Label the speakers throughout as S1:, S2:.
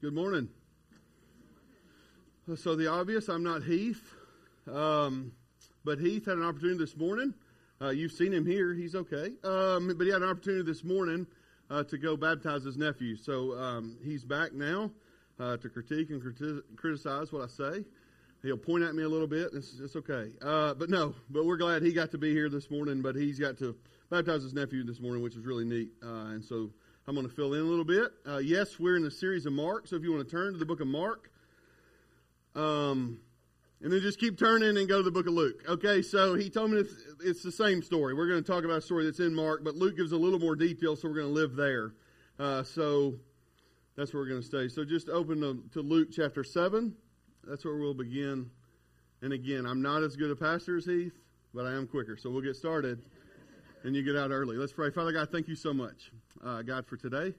S1: Good morning. So, the obvious, I'm not Heath, um, but Heath had an opportunity this morning. Uh, you've seen him here, he's okay. Um, but he had an opportunity this morning uh, to go baptize his nephew. So, um, he's back now uh, to critique and criti- criticize what I say. He'll point at me a little bit. It's, it's okay. Uh, but no, but we're glad he got to be here this morning, but he's got to baptize his nephew this morning, which is really neat. Uh, and so, I'm going to fill in a little bit. Uh, yes, we're in the series of Mark, so if you want to turn to the book of Mark, um, and then just keep turning and go to the book of Luke. Okay, so he told me it's, it's the same story. We're going to talk about a story that's in Mark, but Luke gives a little more detail, so we're going to live there. Uh, so that's where we're going to stay. So just open to, to Luke chapter 7. That's where we'll begin. And again, I'm not as good a pastor as Heath, but I am quicker. So we'll get started and you get out early. Let's pray. Father God, thank you so much, uh, God, for today.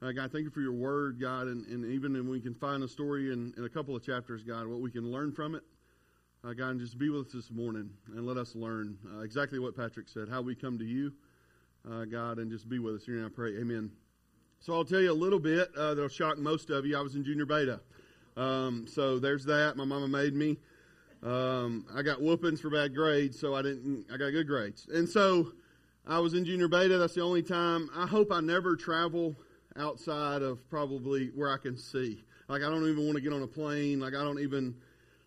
S1: Uh, God, thank you for your word, God, and, and even when we can find a story in, in, a couple of chapters, God, what we can learn from it. Uh, God, and just be with us this morning and let us learn uh, exactly what Patrick said, how we come to you, uh, God, and just be with us. Here and I pray. Amen. So I'll tell you a little bit uh, that'll shock most of you. I was in junior beta. Um, so there's that. My mama made me. Um, I got whoopings for bad grades, so I didn't. I got good grades, and so I was in junior beta. That's the only time. I hope I never travel outside of probably where I can see. Like I don't even want to get on a plane. Like I don't even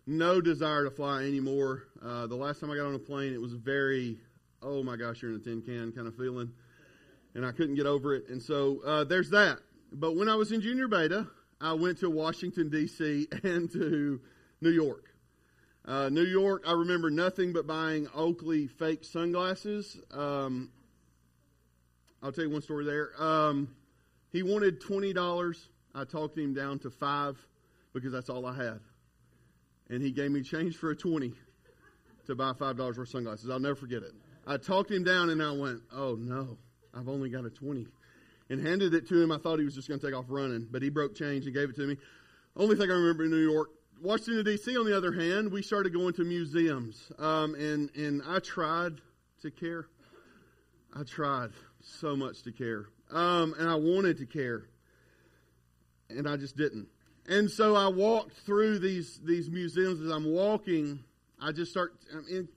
S1: no desire to fly anymore. Uh, the last time I got on a plane, it was very oh my gosh, you're in a tin can kind of feeling, and I couldn't get over it. And so uh, there's that. But when I was in junior beta, I went to Washington D.C. and to New York. Uh, New York, I remember nothing but buying Oakley fake sunglasses. Um, I'll tell you one story there. Um, he wanted twenty dollars. I talked him down to five because that's all I had, and he gave me change for a twenty to buy five dollars worth of sunglasses. I'll never forget it. I talked him down, and I went, "Oh no, I've only got a 20. and handed it to him. I thought he was just going to take off running, but he broke change and gave it to me. Only thing I remember in New York Washington D.C. on the other hand, we started going to museums, um, and and I tried to care. I tried so much to care, um, and I wanted to care, and I just didn't. And so I walked through these these museums. As I'm walking, I just start. I'm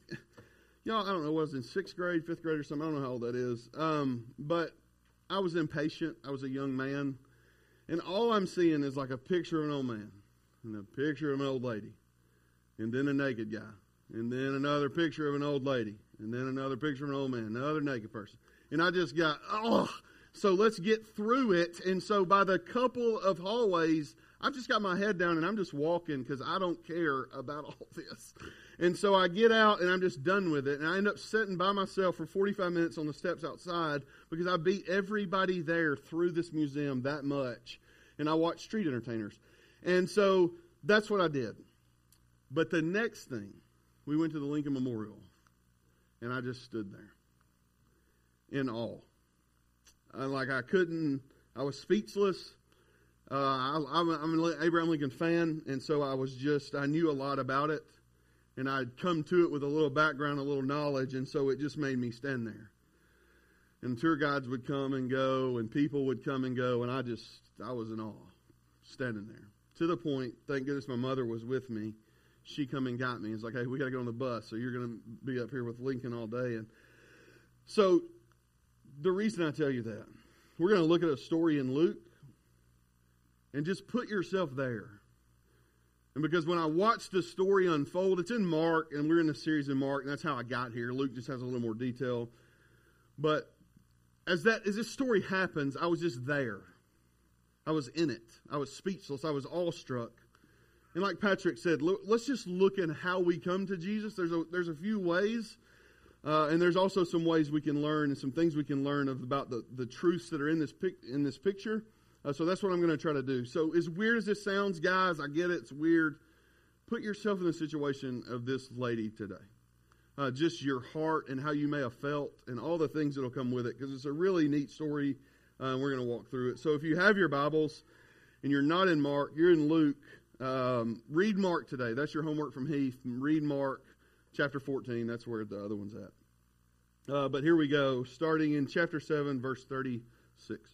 S1: y'all, I don't know. Was in sixth grade, fifth grade, or something. I don't know how old that is. Um, but I was impatient. I was a young man, and all I'm seeing is like a picture of an old man and a picture of an old lady, and then a naked guy, and then another picture of an old lady, and then another picture of an old man, another naked person. And I just got, oh, so let's get through it. And so by the couple of hallways, I've just got my head down and I'm just walking because I don't care about all this. And so I get out and I'm just done with it. And I end up sitting by myself for 45 minutes on the steps outside because I beat everybody there through this museum that much. And I watch street entertainers. And so that's what I did. But the next thing, we went to the Lincoln Memorial, and I just stood there in awe. Like I couldn't, I was speechless. Uh, I, am an Abraham Lincoln fan, and so I was just, I knew a lot about it, and I'd come to it with a little background, a little knowledge, and so it just made me stand there. And tour guides would come and go, and people would come and go, and I just, I was in awe, standing there to the point, thank goodness my mother was with me. She come and got me. It's like, hey, we got to get on the bus, so you're going to be up here with Lincoln all day. And so, the reason I tell you that, we're going to look at a story in Luke, and just put yourself there. And because when I watch the story unfold, it's in Mark, and we're in the series in Mark, and that's how I got here. Luke just has a little more detail. But as that as this story happens, I was just there. I was in it. I was speechless. I was awestruck. And like Patrick said, look, let's just look at how we come to Jesus. There's a, there's a few ways, uh, and there's also some ways we can learn and some things we can learn of, about the, the truths that are in this, pic, in this picture. Uh, so that's what I'm going to try to do. So, as weird as this sounds, guys, I get it. It's weird. Put yourself in the situation of this lady today. Uh, just your heart and how you may have felt and all the things that will come with it because it's a really neat story uh, we're going to walk through it. So if you have your Bibles and you're not in Mark, you're in Luke, um, read Mark today. That's your homework from Heath. Read Mark chapter 14. That's where the other one's at. Uh, but here we go, starting in chapter 7, verse 36.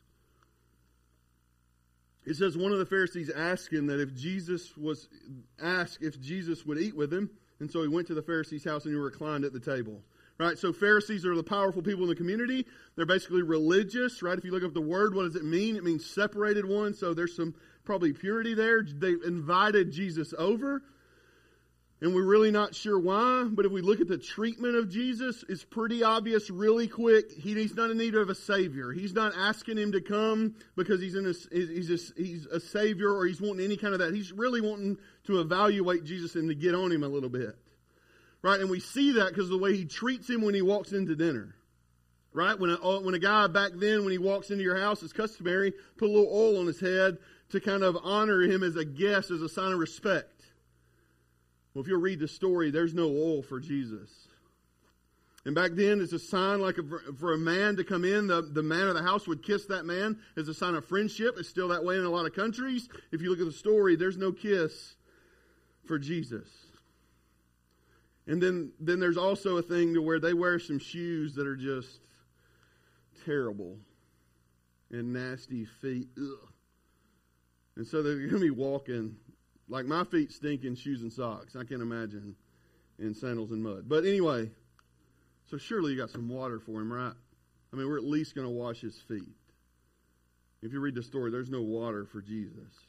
S1: it says one of the Pharisees asked him that if Jesus was asked if Jesus would eat with him, and so he went to the Pharisee's house and he reclined at the table. Right? So Pharisees are the powerful people in the community. They're basically religious, right? If you look up the word, what does it mean? It means separated one. So there's some probably purity there. They invited Jesus over and we're really not sure why, but if we look at the treatment of Jesus, it's pretty obvious really quick. He, he's not in need of a Savior. He's not asking him to come because he's, in a, he's, a, he's a Savior or he's wanting any kind of that. He's really wanting to evaluate Jesus and to get on him a little bit. Right? And we see that because of the way he treats him when he walks into dinner. Right? When a, uh, when a guy back then, when he walks into your house, it's customary, put a little oil on his head to kind of honor him as a guest, as a sign of respect. Well, if you'll read the story, there's no oil for Jesus. And back then, it's a sign like a, for a man to come in, the, the man of the house would kiss that man as a sign of friendship. It's still that way in a lot of countries. If you look at the story, there's no kiss for Jesus. And then, then there's also a thing to where they wear some shoes that are just terrible and nasty feet. Ugh. And so they're going to be walking like my feet stink in shoes and socks. I can't imagine in sandals and mud. But anyway, so surely you got some water for him, right? I mean, we're at least going to wash his feet. If you read the story, there's no water for Jesus.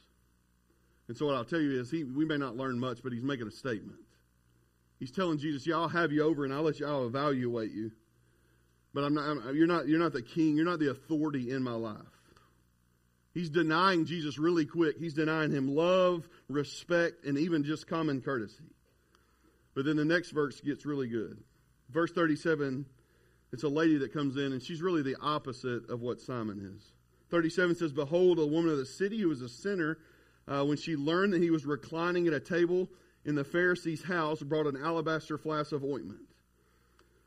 S1: And so what I'll tell you is he we may not learn much, but he's making a statement. He's telling Jesus, "Yeah, I'll have you over and I'll let you I'll evaluate you. But I'm not I'm, you're not you're not the king, you're not the authority in my life." He's denying Jesus really quick. He's denying him love, respect, and even just common courtesy. But then the next verse gets really good. Verse 37, it's a lady that comes in, and she's really the opposite of what Simon is. 37 says, Behold, a woman of the city who was a sinner, uh, when she learned that he was reclining at a table in the Pharisee's house, brought an alabaster flask of ointment.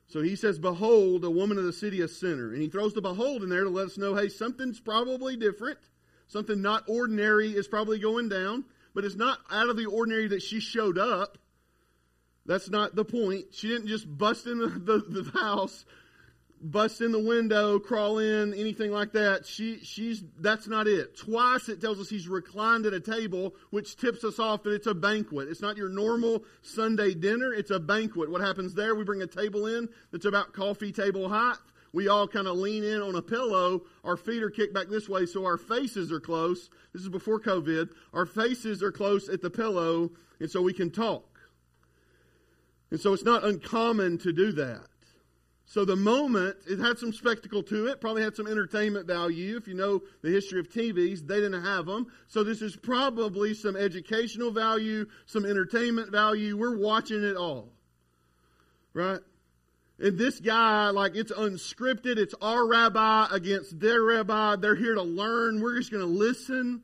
S1: So he says, Behold, a woman of the city, a sinner. And he throws the behold in there to let us know, hey, something's probably different. Something not ordinary is probably going down, but it's not out of the ordinary that she showed up. That's not the point. She didn't just bust in the, the, the house, bust in the window, crawl in, anything like that. She, she's, that's not it. Twice it tells us he's reclined at a table, which tips us off that it's a banquet. It's not your normal Sunday dinner. It's a banquet. What happens there? We bring a table in that's about coffee table height we all kind of lean in on a pillow. Our feet are kicked back this way, so our faces are close. This is before COVID. Our faces are close at the pillow, and so we can talk. And so it's not uncommon to do that. So the moment, it had some spectacle to it, probably had some entertainment value. If you know the history of TVs, they didn't have them. So this is probably some educational value, some entertainment value. We're watching it all. Right? And this guy, like, it's unscripted. It's our rabbi against their rabbi. They're here to learn. We're just going to listen.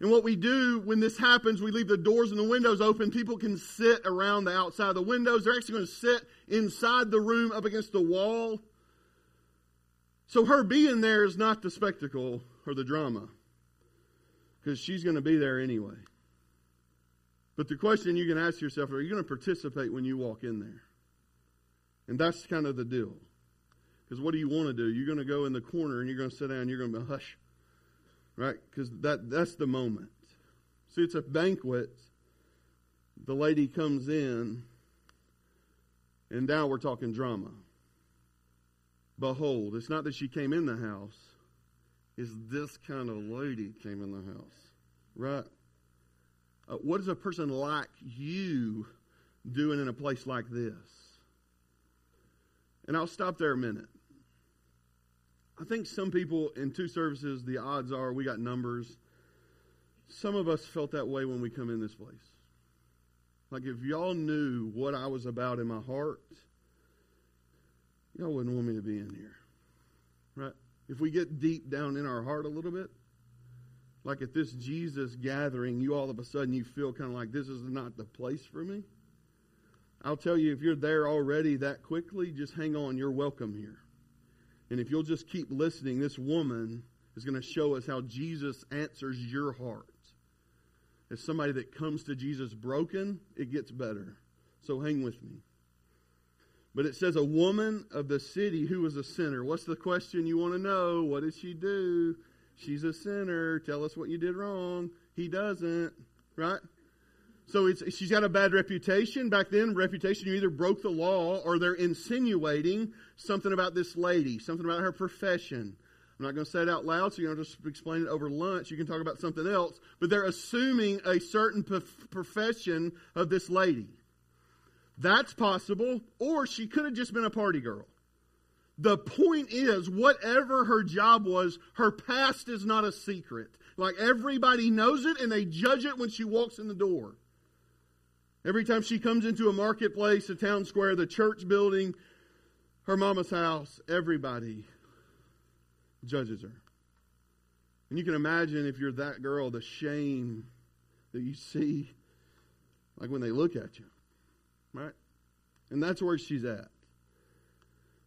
S1: And what we do when this happens, we leave the doors and the windows open. People can sit around the outside of the windows. They're actually going to sit inside the room up against the wall. So her being there is not the spectacle or the drama because she's going to be there anyway. But the question you can ask yourself are you going to participate when you walk in there? And that's kind of the deal. Because what do you want to do? You're going to go in the corner and you're going to sit down and you're going to be hush. Right? Because that, that's the moment. See, it's a banquet. The lady comes in, and now we're talking drama. Behold, it's not that she came in the house, it's this kind of lady came in the house. Right? Uh, what is a person like you doing in a place like this? And I'll stop there a minute. I think some people in two services, the odds are we got numbers. Some of us felt that way when we come in this place. Like if y'all knew what I was about in my heart, y'all wouldn't want me to be in here. Right? If we get deep down in our heart a little bit, like at this Jesus gathering, you all of a sudden you feel kind of like this is not the place for me. I'll tell you, if you're there already that quickly, just hang on. You're welcome here. And if you'll just keep listening, this woman is going to show us how Jesus answers your heart. As somebody that comes to Jesus broken, it gets better. So hang with me. But it says, a woman of the city who was a sinner. What's the question you want to know? What did she do? She's a sinner. Tell us what you did wrong. He doesn't, right? So she's got a bad reputation. Back then, reputation, you either broke the law or they're insinuating something about this lady, something about her profession. I'm not going to say it out loud, so you don't just explain it over lunch. You can talk about something else. But they're assuming a certain profession of this lady. That's possible. Or she could have just been a party girl. The point is, whatever her job was, her past is not a secret. Like everybody knows it and they judge it when she walks in the door. Every time she comes into a marketplace, a town square, the church building, her mama's house, everybody judges her. And you can imagine if you're that girl, the shame that you see, like when they look at you. Right? And that's where she's at.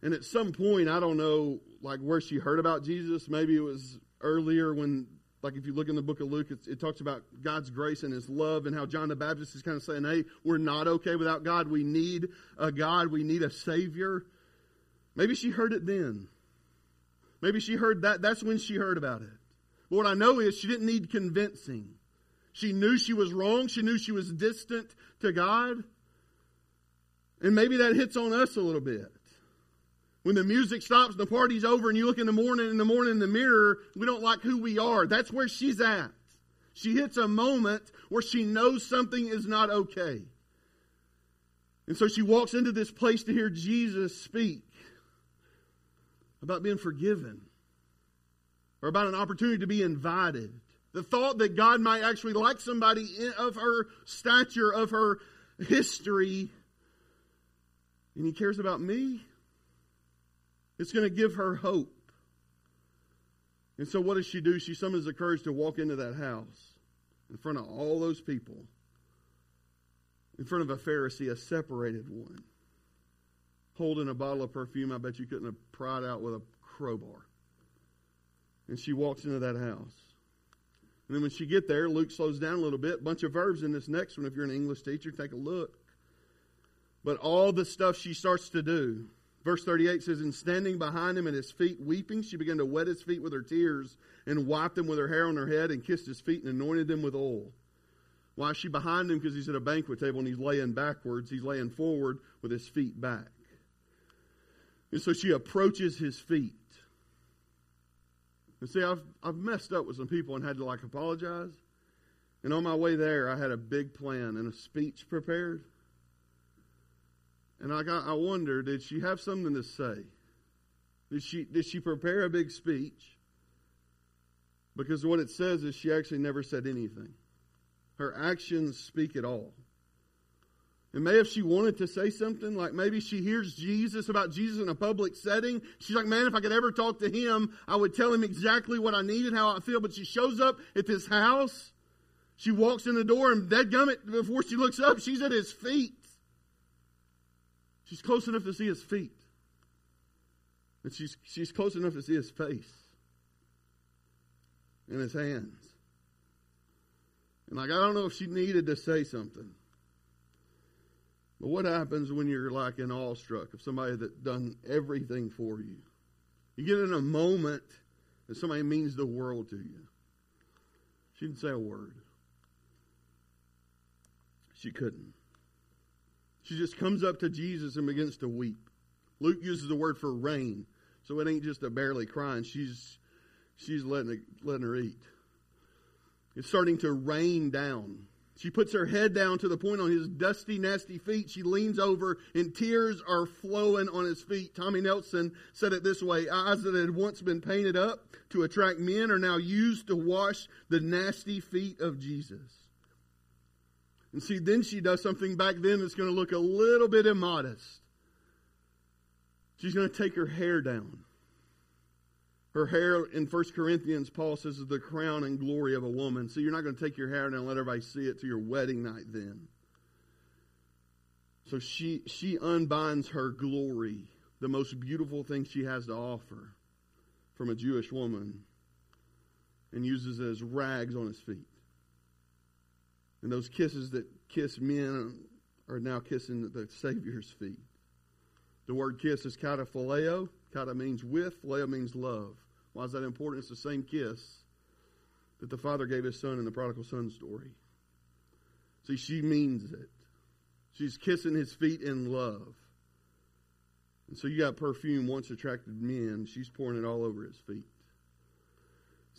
S1: And at some point, I don't know, like where she heard about Jesus. Maybe it was earlier when like if you look in the book of Luke, it, talks about God's grace and His love, and how John the Baptist is kind of saying, "Hey, we're not okay without God. We need a God. We need a Savior." Maybe she heard it then. Maybe she heard that. That's when she heard about it. But what I know is she didn't need convincing. She knew she was wrong. She knew she was distant to God. And maybe that hits on us a little bit. When the music stops, the party's over, and you look in the morning in the morning in the mirror, we don't like who we are. That's where she's at. She hits a moment where she knows something is not okay. And so she walks into this place to hear Jesus speak about being forgiven or about an opportunity to be invited. The thought that God might actually like somebody of her stature, of her history, and He cares about me it's going to give her hope. And so, what does she do? She summons the courage to walk into that house in front of all those people, in front of a Pharisee, a separated one, holding a bottle of perfume I bet you couldn't have pried out with a crowbar. And she walks into that house. And then when she get there, Luke slows down a little bit. Bunch of verbs in this next one. If you're an English teacher, take a look. But all the stuff she starts to do Verse 38 says, And standing behind him at his feet, weeping, she began to wet his feet with her tears and wiped them with her hair on her head and kissed his feet and anointed them with oil. Why is she behind him? Because he's at a banquet table and he's laying backwards. He's laying forward with his feet back. And so she approaches his feet. And see, I've, I've messed up with some people and had to like apologize. And on my way there, I had a big plan and a speech prepared. And I got, I wonder, did she have something to say? Did she, did she prepare a big speech? Because what it says is she actually never said anything. Her actions speak it all. And maybe if she wanted to say something, like maybe she hears Jesus about Jesus in a public setting, she's like, man, if I could ever talk to him, I would tell him exactly what I need and how I feel. But she shows up at this house. She walks in the door, and dead gummit, before she looks up, she's at his feet. She's close enough to see his feet. And she's, she's close enough to see his face and his hands. And like, I don't know if she needed to say something. But what happens when you're like in awestruck of somebody that done everything for you? You get in a moment that somebody means the world to you. She didn't say a word. She couldn't. She just comes up to Jesus and begins to weep. Luke uses the word for rain, so it ain't just a barely crying. She's she's letting it, letting her eat. It's starting to rain down. She puts her head down to the point on his dusty, nasty feet. She leans over, and tears are flowing on his feet. Tommy Nelson said it this way Eyes that had once been painted up to attract men are now used to wash the nasty feet of Jesus. And see, then she does something back then that's going to look a little bit immodest. She's going to take her hair down. Her hair in 1 Corinthians, Paul says, is the crown and glory of a woman. So you're not going to take your hair down and let everybody see it to your wedding night then. So she, she unbinds her glory, the most beautiful thing she has to offer from a Jewish woman, and uses it as rags on his feet. And those kisses that kiss men are now kissing the Savior's feet. The word kiss is kata phileo. Kata means with, phileo means love. Why is that important? It's the same kiss that the father gave his son in the prodigal son story. See, she means it. She's kissing his feet in love. And so you got perfume once attracted men. She's pouring it all over his feet.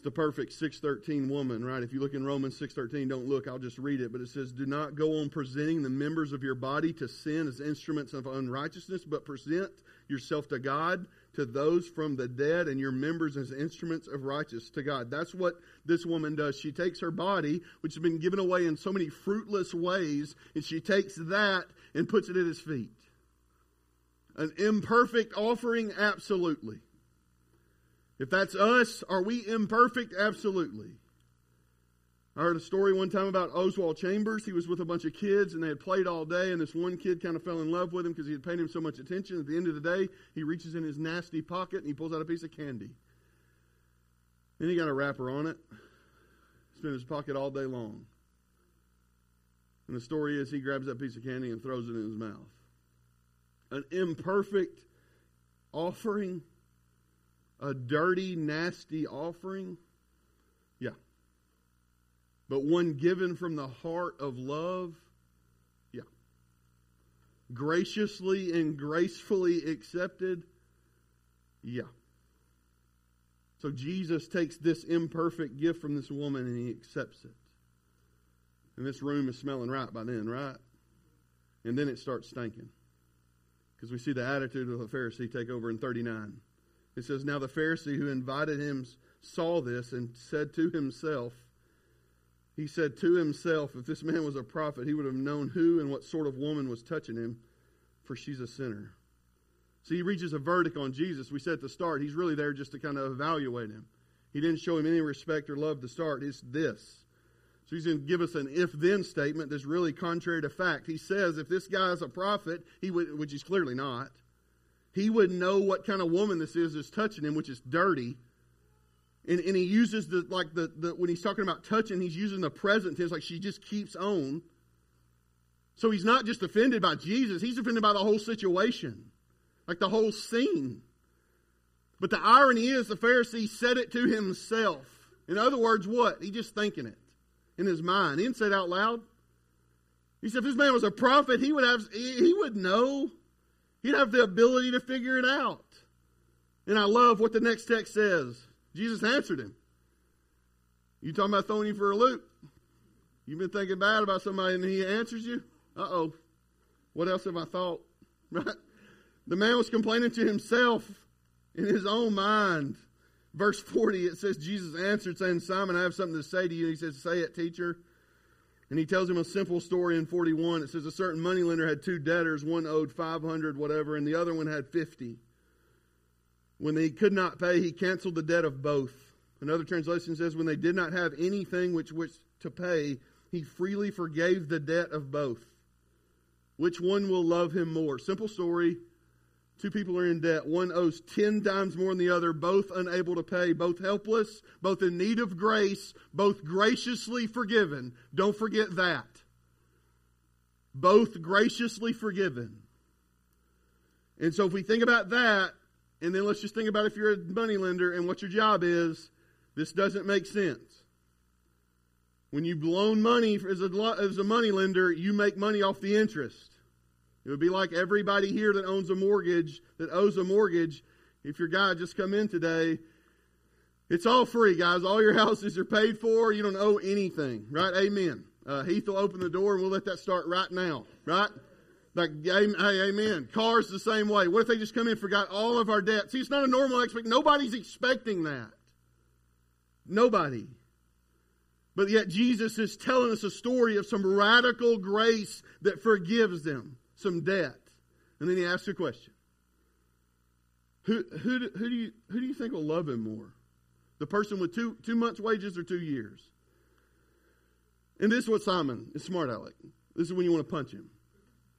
S1: The perfect 613 woman, right? If you look in Romans 613, don't look, I'll just read it. But it says, Do not go on presenting the members of your body to sin as instruments of unrighteousness, but present yourself to God, to those from the dead, and your members as instruments of righteousness to God. That's what this woman does. She takes her body, which has been given away in so many fruitless ways, and she takes that and puts it at his feet. An imperfect offering? Absolutely. If that's us, are we imperfect? Absolutely. I heard a story one time about Oswald Chambers. He was with a bunch of kids and they had played all day, and this one kid kind of fell in love with him because he had paid him so much attention. At the end of the day, he reaches in his nasty pocket and he pulls out a piece of candy. Then he got a wrapper on it. It's been in his pocket all day long. And the story is he grabs that piece of candy and throws it in his mouth. An imperfect offering, a dirty, nasty offering. Yeah but one given from the heart of love, yeah. Graciously and gracefully accepted, yeah. So Jesus takes this imperfect gift from this woman and he accepts it. And this room is smelling right by then, right? And then it starts stinking. Because we see the attitude of the Pharisee take over in 39. It says, Now the Pharisee who invited him saw this and said to himself, he said to himself, if this man was a prophet, he would have known who and what sort of woman was touching him, for she's a sinner. See, he reaches a verdict on Jesus. We said at the start, he's really there just to kind of evaluate him. He didn't show him any respect or love to start. It's this. So he's going to give us an if then statement that's really contrary to fact. He says if this guy is a prophet, he would, which he's clearly not, he wouldn't know what kind of woman this is that's touching him, which is dirty and, and he uses the like the, the when he's talking about touching, he's using the present tense, like she just keeps on. So he's not just offended by Jesus, he's offended by the whole situation, like the whole scene. But the irony is the Pharisee said it to himself. In other words, what? He just thinking it in his mind. He didn't say it out loud. He said if this man was a prophet, he would have he would know. He'd have the ability to figure it out. And I love what the next text says. Jesus answered him. You talking about throwing you for a loop? You've been thinking bad about somebody and he answers you? Uh oh. What else have I thought? Right? The man was complaining to himself in his own mind. Verse 40, it says, Jesus answered, saying, Simon, I have something to say to you. He says, Say it, teacher. And he tells him a simple story in 41. It says, A certain moneylender had two debtors. One owed 500, whatever, and the other one had 50. When they could not pay, he canceled the debt of both. Another translation says, when they did not have anything which, which to pay, he freely forgave the debt of both. Which one will love him more? Simple story. Two people are in debt. One owes ten times more than the other, both unable to pay, both helpless, both in need of grace, both graciously forgiven. Don't forget that. Both graciously forgiven. And so if we think about that, and then let's just think about if you're a money lender and what your job is. This doesn't make sense. When you loan money as a, as a money lender, you make money off the interest. It would be like everybody here that owns a mortgage, that owes a mortgage. If your guy just come in today, it's all free, guys. All your houses are paid for. You don't owe anything, right? Amen. Uh, Heath will open the door and we'll let that start right now, right? Like, hey, amen. Cars the same way. What if they just come in and forgot all of our debt? See, it's not a normal expect. Nobody's expecting that. Nobody. But yet Jesus is telling us a story of some radical grace that forgives them some debt. And then he asks a question. Who, who, who, do you, who do you think will love him more? The person with two, two months' wages or two years? And this is what Simon is smart, Alec. This is when you want to punch him.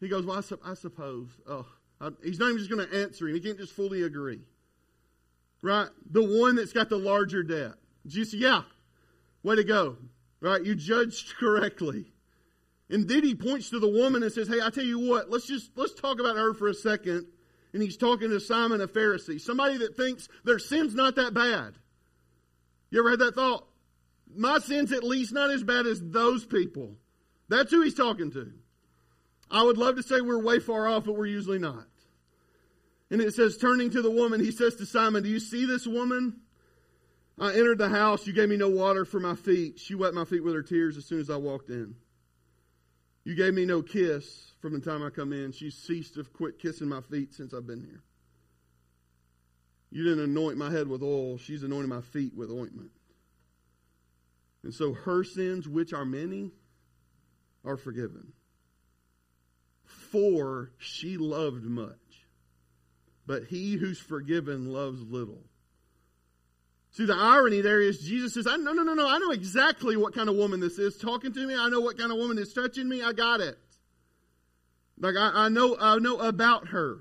S1: He goes, Well, I, su- I suppose. Oh, I, he's not even just going to answer him. He can't just fully agree. Right? The one that's got the larger debt. Jesus, yeah, way to go. Right? You judged correctly. And then he points to the woman and says, Hey, I tell you what, let's just let's talk about her for a second. And he's talking to Simon a Pharisee, somebody that thinks their sin's not that bad. You ever had that thought? my sin's at least not as bad as those people. That's who he's talking to. I would love to say we're way far off, but we're usually not. And it says, turning to the woman, he says to Simon, Do you see this woman? I entered the house. You gave me no water for my feet. She wet my feet with her tears as soon as I walked in. You gave me no kiss from the time I come in. She's ceased to quit kissing my feet since I've been here. You didn't anoint my head with oil. She's anointing my feet with ointment. And so her sins, which are many, are forgiven. For she loved much. But he who's forgiven loves little. See, the irony there is Jesus says, I, no, no, no, no, I know exactly what kind of woman this is talking to me. I know what kind of woman is touching me. I got it. Like, I, I know, I know about her.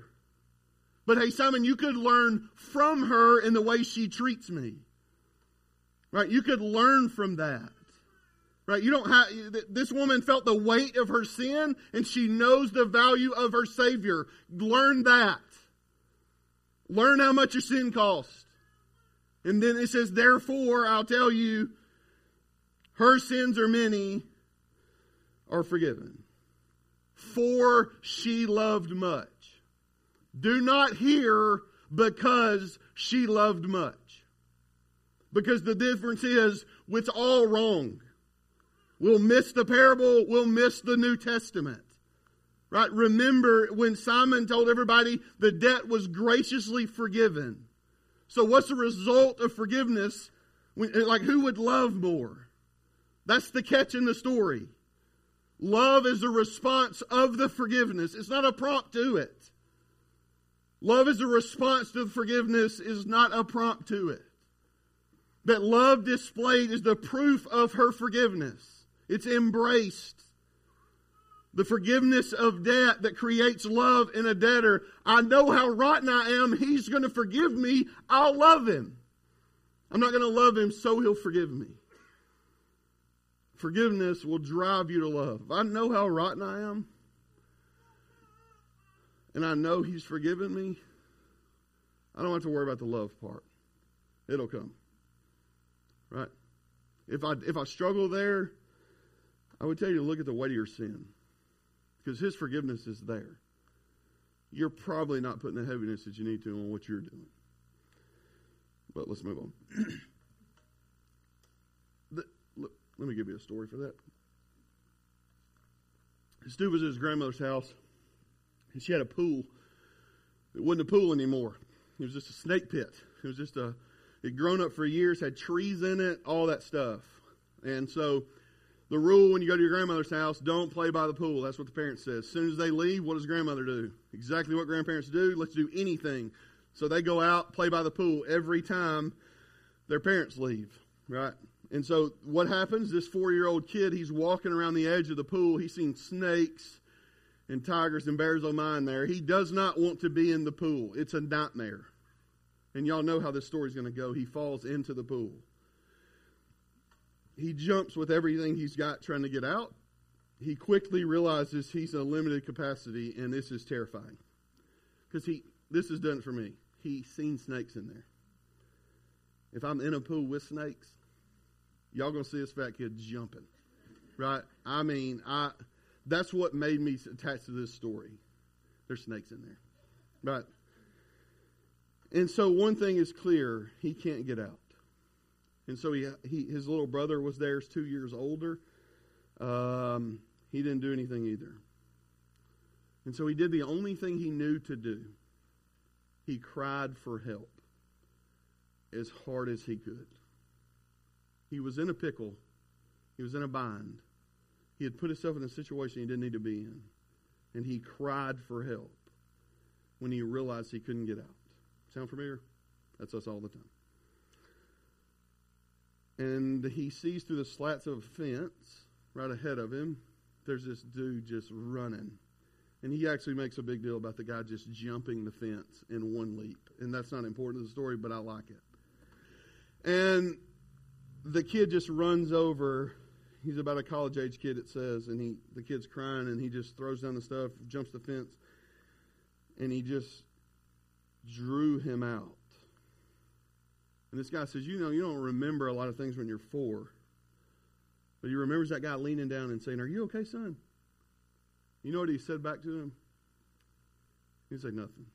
S1: But hey, Simon, you could learn from her in the way she treats me. Right? You could learn from that. Right? You don't have, this woman felt the weight of her sin and she knows the value of her Savior. Learn that. Learn how much your sin costs. And then it says, therefore, I'll tell you, her sins are many, are forgiven. For she loved much. Do not hear because she loved much. Because the difference is, it's all wrong. We'll miss the parable, we'll miss the New Testament. Right? Remember when Simon told everybody the debt was graciously forgiven. So what's the result of forgiveness? Like who would love more? That's the catch in the story. Love is a response of the forgiveness. It's not a prompt to it. Love is a response to the forgiveness is not a prompt to it. That love displayed is the proof of her forgiveness. It's embraced. The forgiveness of debt that creates love in a debtor. I know how rotten I am. He's going to forgive me. I'll love him. I'm not going to love him, so he'll forgive me. Forgiveness will drive you to love. I know how rotten I am. And I know he's forgiven me. I don't have to worry about the love part. It'll come. Right? If I if I struggle there, I would tell you to look at the weight of your sin because His forgiveness is there. You're probably not putting the heaviness that you need to on what you're doing. But let's move on. the, look, let me give you a story for that. Stu was at his grandmother's house, and she had a pool. It wasn't a pool anymore. It was just a snake pit. It was just a. It grown up for years, had trees in it, all that stuff, and so the rule when you go to your grandmother's house, don't play by the pool. That's what the parents says. As soon as they leave, what does grandmother do? Exactly what grandparents do. Let's do anything. So they go out, play by the pool every time their parents leave, right? And so what happens? This four-year-old kid, he's walking around the edge of the pool. He's seen snakes and tigers and bears on mine there. He does not want to be in the pool. It's a nightmare. And y'all know how this story's going to go. He falls into the pool he jumps with everything he's got trying to get out. He quickly realizes he's a limited capacity, and this is terrifying. Because he, this has done it for me. He's seen snakes in there. If I'm in a pool with snakes, y'all gonna see this fat kid jumping, right? I mean, I. That's what made me attached to this story. There's snakes in there, right? And so one thing is clear: he can't get out. And so he, he his little brother was there, is two years older. Um, he didn't do anything either. And so he did the only thing he knew to do. He cried for help as hard as he could. He was in a pickle. He was in a bind. He had put himself in a situation he didn't need to be in. And he cried for help when he realized he couldn't get out. Sound familiar? That's us all the time and he sees through the slats of a fence right ahead of him. There's this dude just running. And he actually makes a big deal about the guy just jumping the fence in one leap. And that's not important to the story, but I like it. And the kid just runs over. He's about a college age kid, it says, and he the kid's crying and he just throws down the stuff, jumps the fence, and he just drew him out. And this guy says, You know, you don't remember a lot of things when you're four. But he remembers that guy leaning down and saying, Are you okay, son? You know what he said back to him? He said nothing.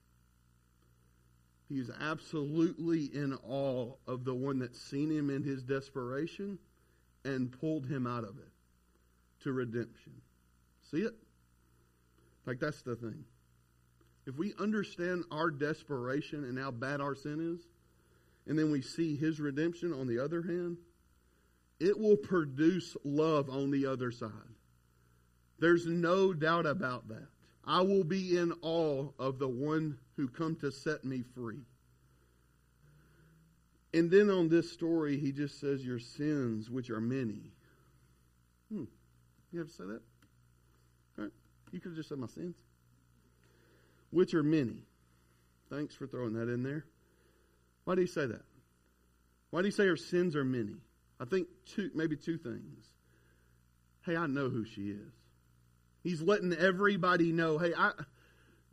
S1: He's absolutely in awe of the one that's seen him in his desperation and pulled him out of it to redemption. See it? Like, that's the thing. If we understand our desperation and how bad our sin is, and then we see his redemption on the other hand, it will produce love on the other side. There's no doubt about that. I will be in awe of the one who come to set me free. And then on this story, he just says, Your sins, which are many. Hmm. You have to say that? Right. You could have just said my sins. Which are many. Thanks for throwing that in there. Why do you say that? Why do you say her sins are many? I think two, maybe two things. Hey, I know who she is. He's letting everybody know, hey, I,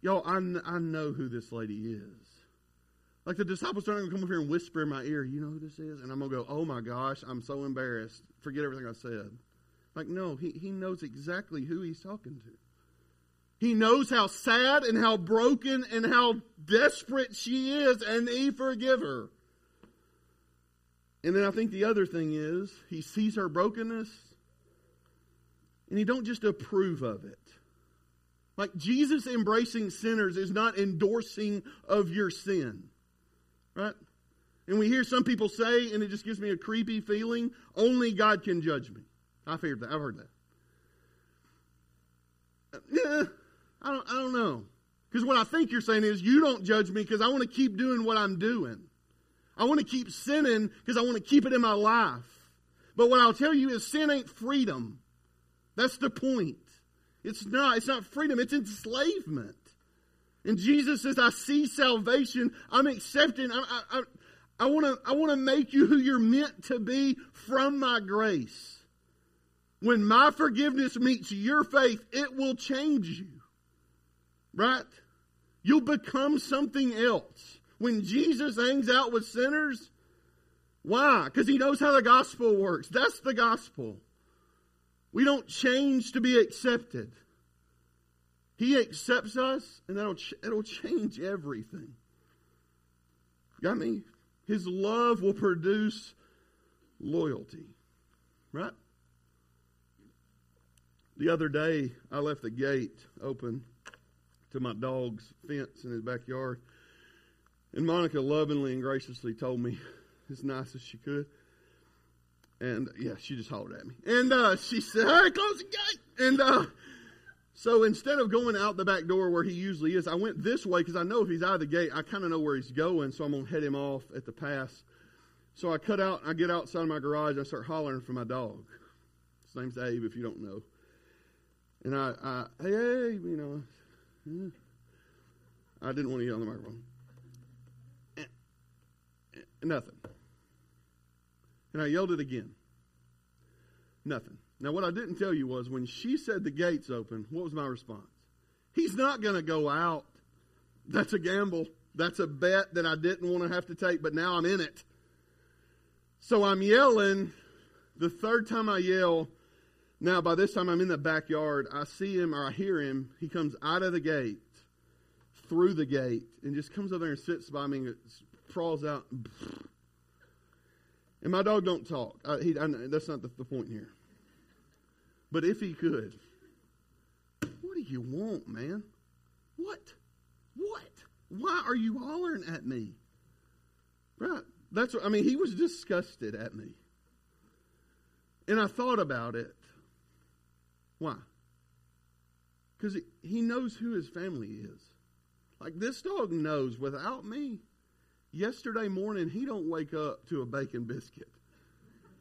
S1: y'all, I, I know who this lady is. Like the disciples aren't going to come up here and whisper in my ear, you know who this is? And I'm going to go, oh my gosh, I'm so embarrassed. Forget everything I said. Like, no, he, he knows exactly who he's talking to. He knows how sad and how broken and how desperate she is, and he forgive her. And then I think the other thing is he sees her brokenness and he don't just approve of it. Like Jesus embracing sinners is not endorsing of your sin. Right? And we hear some people say, and it just gives me a creepy feeling, only God can judge me. I've heard that. I've heard that. Uh, yeah, I don't, know. Because what I think you're saying is, you don't judge me because I want to keep doing what I'm doing. I want to keep sinning because I want to keep it in my life. But what I'll tell you is sin ain't freedom. That's the point. It's not. It's not freedom. It's enslavement. And Jesus says, I see salvation. I'm accepting. I, I, I want to I want to make you who you're meant to be from my grace. When my forgiveness meets your faith, it will change you. Right? You'll become something else. When Jesus hangs out with sinners, why? Because he knows how the gospel works. That's the gospel. We don't change to be accepted. He accepts us, and that'll it'll change everything. Got me? His love will produce loyalty. Right? The other day, I left the gate open to my dog's fence in his backyard. And Monica lovingly and graciously told me as nice as she could. And yeah, she just hollered at me. And uh, she said, Hey, close the gate. And uh, so instead of going out the back door where he usually is, I went this way because I know if he's out of the gate, I kind of know where he's going. So I'm to head him off at the pass. So I cut out, I get outside of my garage, and I start hollering for my dog. His name's Abe, if you don't know. And I, I hey, hey, you know, I didn't want to yell on the microphone. Nothing. And I yelled it again. Nothing. Now, what I didn't tell you was when she said the gates open, what was my response? He's not going to go out. That's a gamble. That's a bet that I didn't want to have to take, but now I'm in it. So I'm yelling. The third time I yell, now by this time I'm in the backyard. I see him or I hear him. He comes out of the gate, through the gate, and just comes over there and sits by me and crawls out. And my dog don't talk. I, he, I, that's not the, the point here. But if he could, what do you want, man? What? What? Why are you hollering at me? Right. That's what I mean. He was disgusted at me. And I thought about it. Why? Because he, knows who his family is. Like this dog knows without me, yesterday morning he don't wake up to a bacon biscuit.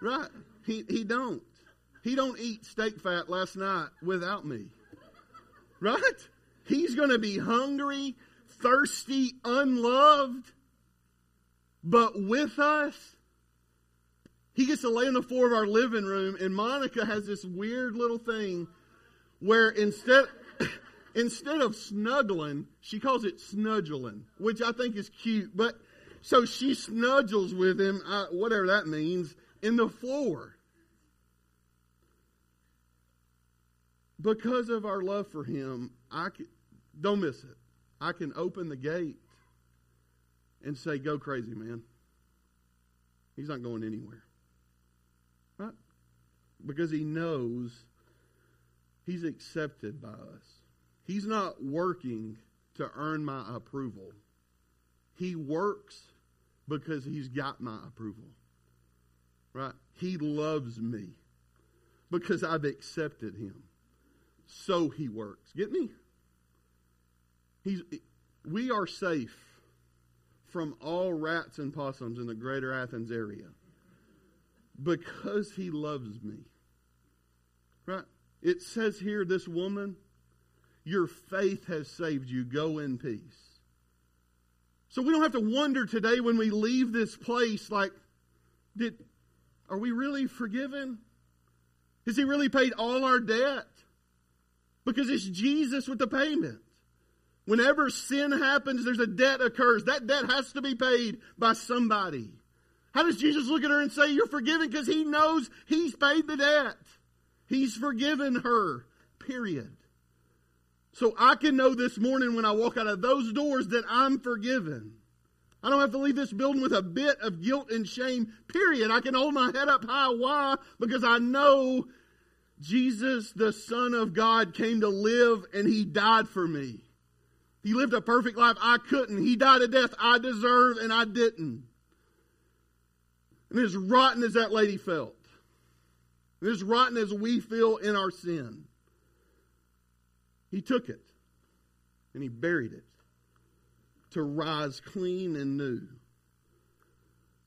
S1: Right? He he don't. He don't eat steak fat last night without me. Right? He's going to be hungry, thirsty, unloved. But with us, he gets to lay on the floor of our living room, and Monica has this weird little thing where instead instead of snuggling, she calls it snudgling, which I think is cute. But so she snuggles with him, uh, whatever that means, in the floor. because of our love for him, I can, don't miss it. I can open the gate and say, Go crazy, man. He's not going anywhere. Right? Because he knows he's accepted by us. He's not working to earn my approval. He works because he's got my approval. Right? He loves me because I've accepted him. So he works. Get me? He's, we are safe from all rats and possums in the greater Athens area because he loves me. Right? It says here, this woman, your faith has saved you. Go in peace. So we don't have to wonder today when we leave this place like, did, are we really forgiven? Has he really paid all our debt? Because it's Jesus with the payment. Whenever sin happens, there's a debt occurs. That debt has to be paid by somebody. How does Jesus look at her and say, You're forgiven? Because he knows he's paid the debt. He's forgiven her, period. So I can know this morning when I walk out of those doors that I'm forgiven. I don't have to leave this building with a bit of guilt and shame, period. I can hold my head up high. Why? Because I know Jesus, the Son of God, came to live and He died for me. He lived a perfect life. I couldn't. He died a death I deserved and I didn't. And as rotten as that lady felt, and as rotten as we feel in our sin, He took it and He buried it to rise clean and new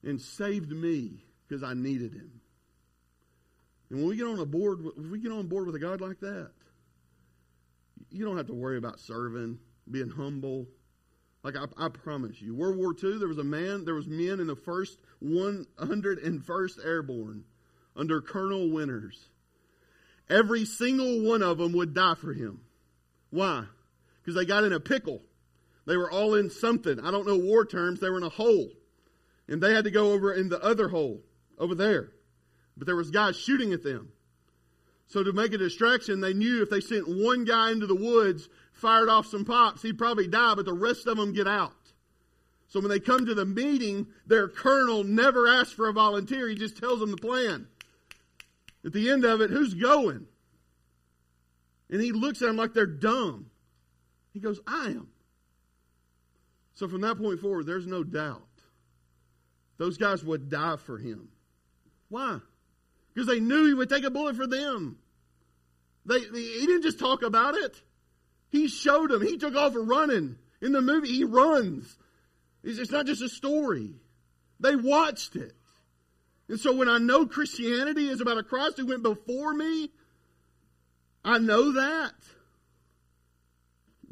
S1: and saved me because I needed Him. And when we get on a board, if we get on board with a God like that, you don't have to worry about serving, being humble. Like I, I promise you, World War II, there was a man, there was men in the first 101st Airborne under Colonel Winters. Every single one of them would die for him. Why? Because they got in a pickle. They were all in something. I don't know war terms. They were in a hole. And they had to go over in the other hole, over there. But there was guys shooting at them. So to make a distraction, they knew if they sent one guy into the woods, fired off some pops, he'd probably die, but the rest of them get out. So when they come to the meeting, their colonel never asks for a volunteer. He just tells them the plan. At the end of it, who's going? And he looks at them like they're dumb. He goes, I am. So from that point forward, there's no doubt. Those guys would die for him. Why? Because they knew he would take a bullet for them. They, he didn't just talk about it. He showed them. He took off running. In the movie, he runs. It's not just a story. They watched it. And so when I know Christianity is about a Christ who went before me, I know that.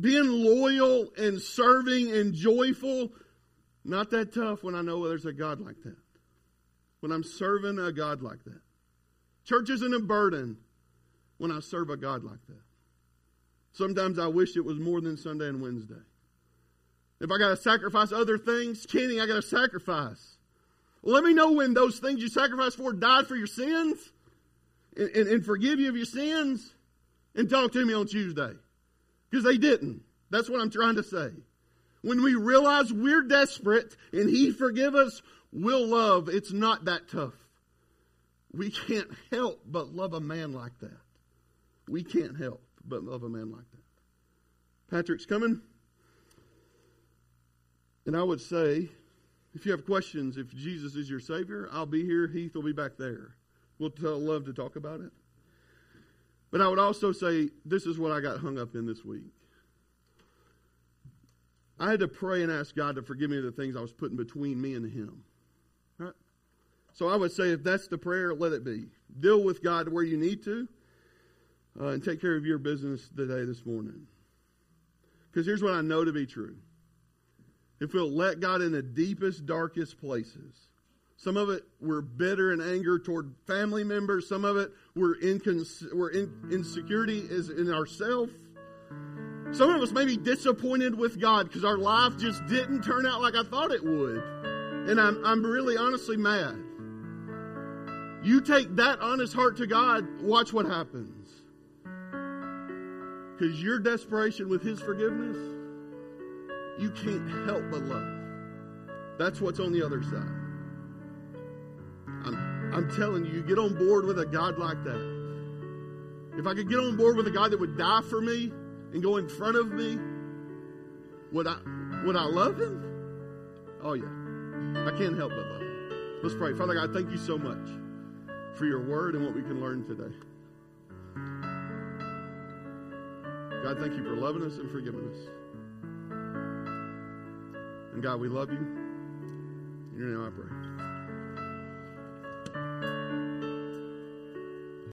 S1: Being loyal and serving and joyful, not that tough when I know there's a God like that. When I'm serving a God like that. Church isn't a burden when I serve a God like that. Sometimes I wish it was more than Sunday and Wednesday. If I got to sacrifice other things, Kenny, I got to sacrifice. Let me know when those things you sacrificed for died for your sins and, and, and forgive you of your sins and talk to me on Tuesday. Because they didn't. That's what I'm trying to say. When we realize we're desperate and He forgive us, we'll love. It's not that tough. We can't help but love a man like that. We can't help but love a man like that. Patrick's coming. And I would say, if you have questions, if Jesus is your Savior, I'll be here. Heath will be back there. We'll love to talk about it. But I would also say, this is what I got hung up in this week. I had to pray and ask God to forgive me the things I was putting between me and Him. So I would say if that's the prayer, let it be. Deal with God where you need to uh, and take care of your business today, this morning. Because here's what I know to be true. If we'll let God in the deepest, darkest places, some of it we're bitter and anger toward family members. Some of it we're, incons- we're in insecurity is in ourselves. Some of us may be disappointed with God because our life just didn't turn out like I thought it would. And I'm, I'm really honestly mad. You take that honest heart to God, watch what happens. Because your desperation with His forgiveness, you can't help but love. That's what's on the other side. I'm, I'm telling you, you get on board with a God like that. If I could get on board with a God that would die for me and go in front of me, would I would I love him? Oh yeah. I can't help but love him. Let's pray. Father God, thank you so much for your word and what we can learn today. God, thank you for loving us and forgiving us. And God, we love you. In your name I pray.